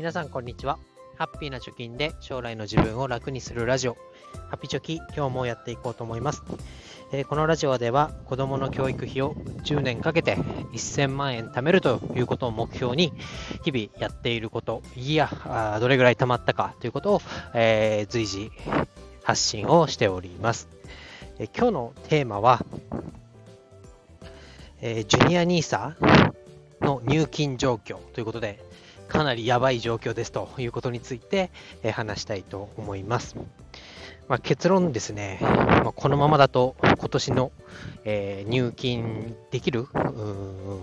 皆さんこんにちは。ハッピーな貯金で将来の自分を楽にするラジオ、ハッピチョキ、今日もやっていこうと思います。えーこのラジオでは子供の教育費を10年かけて1000万円貯めるということを目標に日々やっていること、いや、あどれぐらい貯まったかということを、えー随時発信をしております。えー今日のテーマは、えジュニア NISA の入金状況ということで、かなりやばい状況ですということについて、え話したいと思います。まあ、結論ですね、まあ、このままだと今年の、えー入金できる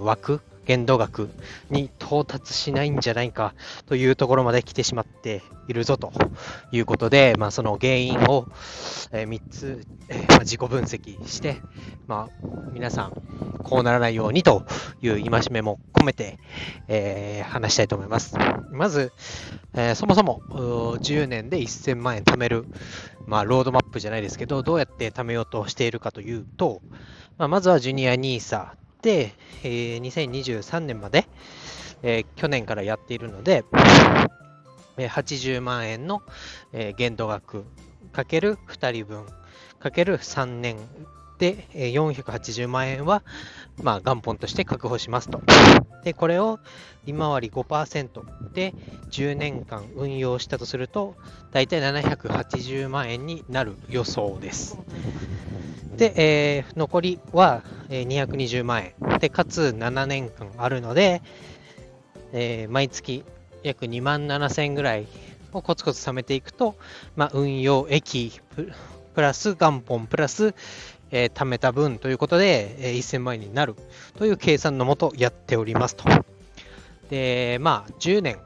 枠、限度額に到達しないんじゃないかというところまで来てしまっているぞということで、まあ、その原因を、え3つ、えま自己分析して、まあ、皆さんこうならないようにという戒めも込めて、えー話したいと思います。まず、えーそもそも10年で1000万円貯める、まあ、ロードマップじゃないですけど、どうやって貯めようとしているかというと、まあ、まずはジュニア NISA、えー2023年まで、えー去年からやっているので、えー80万円の、えー限度額かける2人分かける3年で、えー480万円は、まあ、元本として確保しますと。で、これを利回り5%で10年間運用したとすると、だいたい780万円になる予想です。で、えー残りは、220万円。で、かつ7年間あるので、えー毎月約2万7000円ぐらいをコツコツ貯めていくと、まあ、運用益ププラス元本プラス、えー貯めた分ということで、えー1000万円になるという計算のもとやっておりますと。で、まあ、10年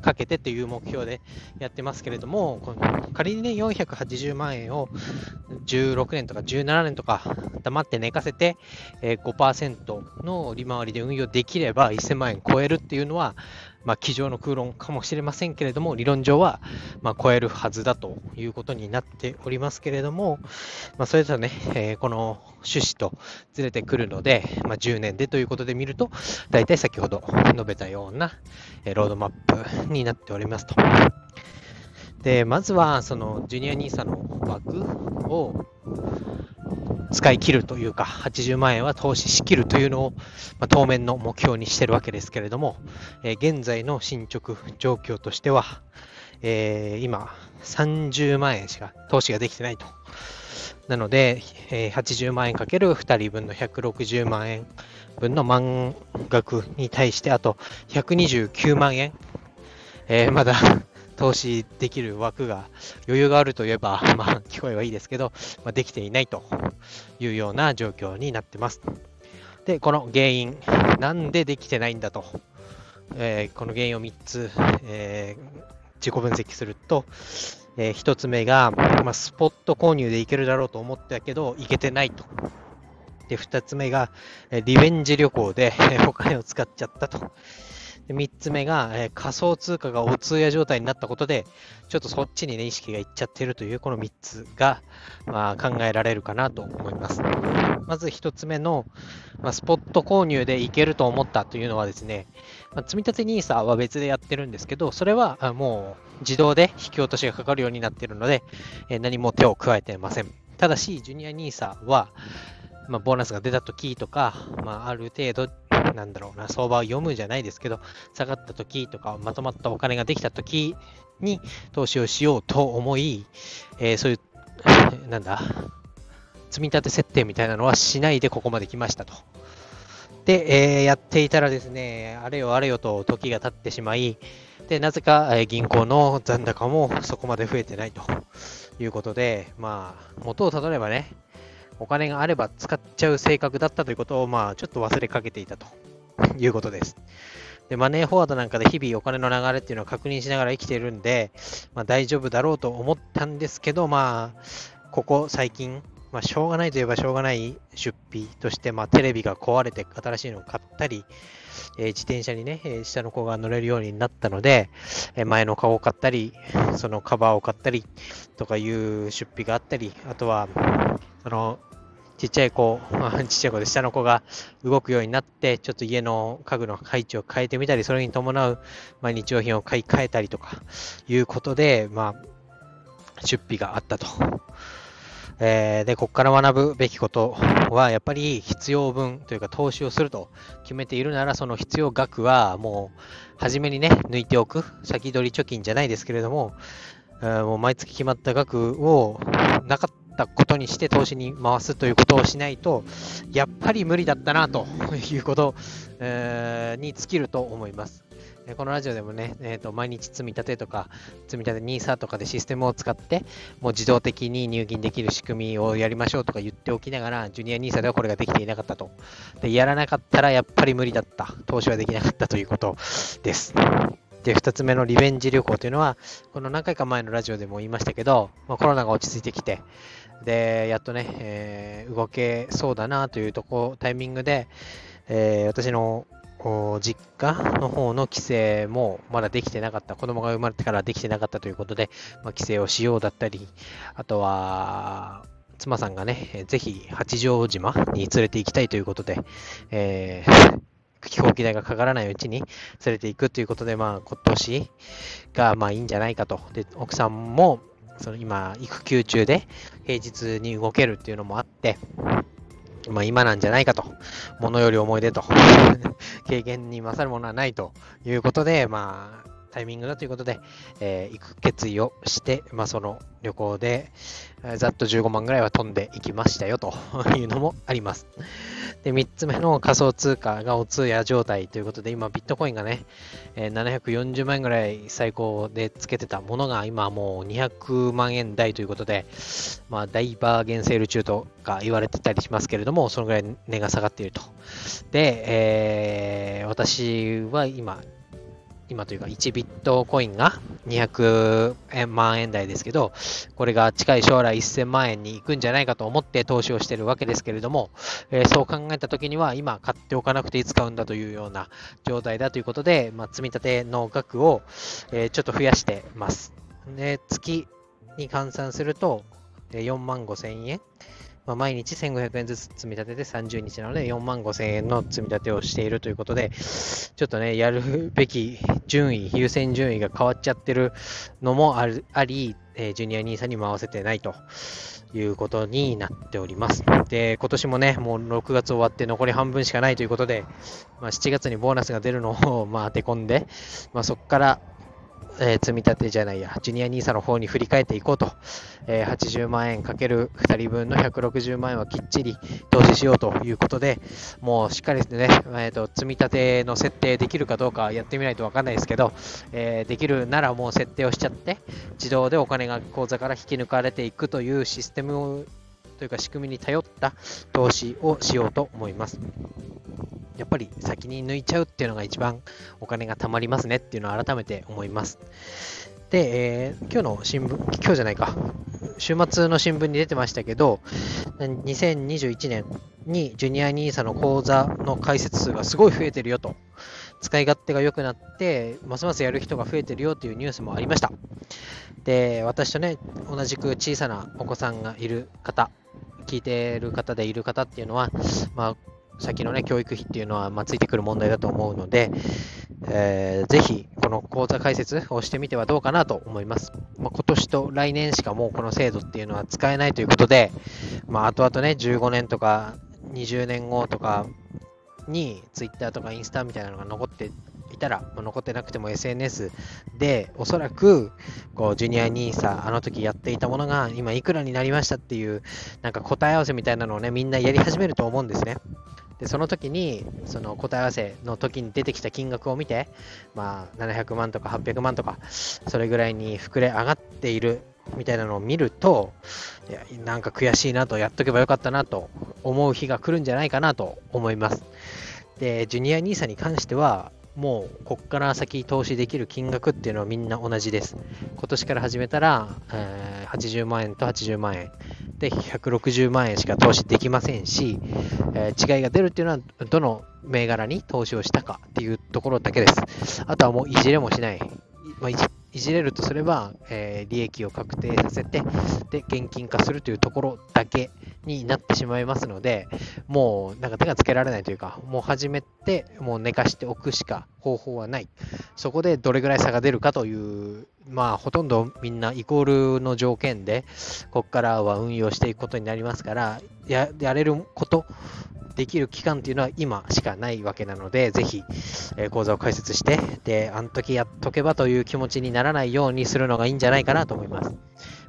かけてという目標でやってますけれども、この仮にね、480万円を16年とか17年とか黙って寝かせて、えー5%の利回りで運用できれば1000万円超えるっていうのは、まあ、机上の空論かもしれませんけれども、理論上は、ま、超えるはずだということになっておりますけれども、まあ、それとね、えーこの趣旨とずれてくるので、まあ、10年でということで見ると、大体先ほど述べたような、えロードマップになっておりますと。で、まずは、その、ジュニア NISA の枠を使い切るというか、80万円は投資しきるというのを、まあ、当面の目標にしてるわけですけれども、えー現在の進捗状況としては、えー今、30万円しか投資ができてないと。なので、えー80万円かける2人分の160万円分の満額に対して、あと129万円、えーまだ投資できる枠が余裕があるといえば、まあ、聞こえはいいですけど、まあ、できていないというような状況になってます。で、この原因、なんでできてないんだと、えーこの原因を3つ、えー自己分析すると、え1つ目が、まあ、スポット購入でいけるだろうと思ったけど、いけてないと。で、2つ目が、リベンジ旅行でお金を使っちゃったと。3つ目が、えー仮想通貨がお通夜状態になったことで、ちょっとそっちにね、意識がいっちゃってるという、この3つが、まあ、考えられるかなと思います。まず1つ目の、まあ、スポット購入でいけると思ったというのはですね、まあ、積立 NISA は別でやってるんですけど、それはもう自動で引き落としがかかるようになってるので、えー何も手を加えてません。ただし、ジュニア NISA は、まあ、ボーナスが出た時とか、まあ、ある程度、なんだろうな、相場を読むじゃないですけど、下がった時とか、まとまったお金ができた時に投資をしようと思い、えーそういう、なんだ、積み立て設定みたいなのはしないでここまで来ましたと。で、えーやっていたらですね、あれよあれよと時が経ってしまい、で、なぜか、え銀行の残高もそこまで増えてないということで、まあ、元をたどればね、お金があれば使っちゃう性格だったということを、まあ、ちょっと忘れかけていたと いうことです。で、マネーフォワードなんかで日々お金の流れっていうのを確認しながら生きているんで、まあ、大丈夫だろうと思ったんですけど、まあ、ここ最近、まあ、しょうがないといえばしょうがない出費として、まあ、テレビが壊れて新しいのを買ったり、えー自転車にね、えー下の子が乗れるようになったので、えー前の顔を買ったり、そのカバーを買ったりとかいう出費があったり、あとは、その、ちっちゃい子、ちっちゃい子で下の子が動くようになって、ちょっと家の家具の配置を変えてみたり、それに伴う、まあ、日用品を買い替えたりとかいうことで、まあ、出費があったと。えー、で、ここから学ぶべきことは、やっぱり必要分というか投資をすると決めているなら、その必要額はもう、初めにね、抜いておく、先取り貯金じゃないですけれども、え、もう毎月決まった額をなかったことにして投資に回すということをしないと、やっぱり無理だったなと いうこと、に尽きると思います。このラジオでもね、えー、と毎日積み立てとか、積み立て NISA とかでシステムを使って、もう自動的に入金できる仕組みをやりましょうとか言っておきながら、ジュニア NISA ではこれができていなかったと。で、やらなかったらやっぱり無理だった。投資はできなかったということです。で、2つ目のリベンジ旅行というのは、この何回か前のラジオでも言いましたけど、まあ、コロナが落ち着いてきて、で、やっとね、えー、動けそうだなというとこ、タイミングで、えー、私の実家の方の帰省もまだできてなかった、子供が生まれてからできてなかったということで、まあ、帰省をしようだったり、あとは、妻さんがね、ぜひ八丈島に連れて行きたいということで、えー、飛行機代がかからないうちに連れて行くということで、まあ、今年がまあいいんじゃないかと。で、奥さんも、その今、育休中で平日に動けるっていうのもあって、まあ、今なんじゃないかと。ものより思い出と。経験に勝るものはないということで、まあ、タイミングだということで、えー、行く決意をして、まあ、その旅行で、ざっと15万ぐらいは飛んでいきましたよというのもあります。で、3つ目の仮想通貨がお通夜状態ということで、今ビットコインがね、えー、740万円ぐらい最高でつけてたものが今もう200万円台ということで、まあ大バーゲンセール中とか言われてたりしますけれども、そのぐらい値が下がっていると。で、えー、私は今、今というか1ビットコインが200万円台ですけど、これが近い将来1000万円に行くんじゃないかと思って投資をしているわけですけれども、えー、そう考えたときには今買っておかなくていつ買うんだというような状態だということで、まあ、積み立ての額を、え、ちょっと増やしてます。で月に換算すると4万5千円まあ、毎日1500円ずつ積み立てて30日なので4万5000円の積み立てをしているということで、ちょっとね、やるべき順位、優先順位が変わっちゃってるのもあるあり、えー、ジュニア NISA に回せてないということになっております。で、今年もね、もう6月終わって残り半分しかないということで、まあ、7月にボーナスが出るのをまあ当て込んで、まあ、そこからえー、積み立てじゃないや、ジュニア NISA の方に振り返っていこうと、えー、80万円かける2人分の160万円はきっちり投資しようということで、もうしっかりですね、えーと、積み立ての設定できるかどうかやってみないとわかんないですけど、えー、できるならもう設定をしちゃって、自動でお金が口座から引き抜かれていくというシステムというか仕組みに頼った投資をしようと思います。やっぱり先に抜いちゃうっていうのが一番お金が貯まりますねっていうのを改めて思います。で、えー、今日の新聞、今日じゃないか、週末の新聞に出てましたけど、2021年にジュニア NISA の口座の開設数がすごい増えてるよと、使い勝手が良くなって、ますますやる人が増えてるよというニュースもありました。で、私とね、同じく小さなお子さんがいる方、聞いてる方でいる方っていうのは、まあ、先のね、教育費っていうのは、まあ、ついてくる問題だと思うので、えー、ぜひ、この講座解説をしてみてはどうかなと思います。まあ、今年と来年しかもうこの制度っていうのは使えないということで、まあ、後々ね、15年とか20年後とかに Twitter とかインスタみたいなのが残っていたらま、残ってなくても SNS で、おそらく、こう、ジュニア NISA、あの時やっていたものが、今いくらになりましたっていう、なんか答え合わせみたいなのをね、みんなやり始めると思うんですね。で、その時に、その答え合わせの時に出てきた金額を見て、まあ、700万とか800万とか、それぐらいに膨れ上がっているみたいなのを見ると、いやなんか悔しいなと、やっとけばよかったなと思う日が来るんじゃないかなと思います。で、ジュニア NISA に関しては、もうこっから先投資できる金額っていうのはみんな同じです。今年から始めたら、えー、80万円と80万円で160万円しか投資できませんし、えー、違いが出るっていうのはどの銘柄に投資をしたかっていうところだけです。あとはもういじれもしない。まあ、いじいじれるとすれば、えー、利益を確定させて、で、現金化するというところだけになってしまいますので、もうなんか手がつけられないというか、もう始めて、もう寝かしておくしか方法はない。そこでどれぐらい差が出るかという、まあほとんどみんなイコールの条件で、ここからは運用していくことになりますから、ややれること、できる期間っていうのは今しかないわけなので、ぜひ、えー講座を開設して、で、あの時やっとけばという気持ちにならないようにするのがいいんじゃないかなと思います。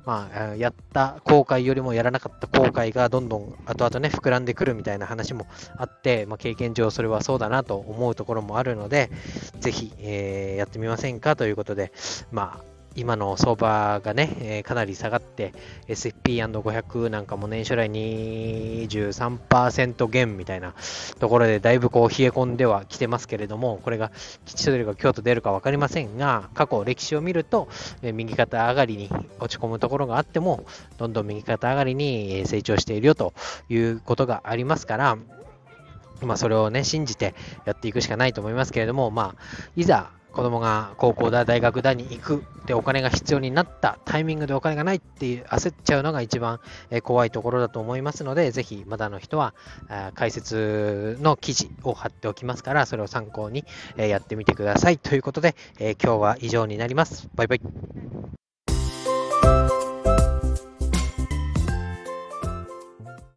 まあ、やった後悔よりもやらなかった後悔がどんどん後々ね、膨らんでくるみたいな話もあって、まあ、経験上それはそうだなと思うところもあるので、ぜひ、えーやってみませんかということで、まあ、今の相場がね、えーかなり下がって、SP&500 なんかも年初来23%減みたいなところでだいぶこう冷え込んではきてますけれども、これが吉と出るか京と出るか分かりませんが、過去歴史を見ると、えー右肩上がりに落ち込むところがあっても、どんどん右肩上がりに成長しているよということがありますから、まあ、それをね、信じてやっていくしかないと思いますけれども、まあ、いざ子供が高校だ、大学だに行くでお金が必要になったタイミングでお金がないっていう焦っちゃうのが一番怖いところだと思いますので、ぜひまだの人は解説の記事を貼っておきますから、それを参考にやってみてください。ということで、え今日は以上になります。バイバイ。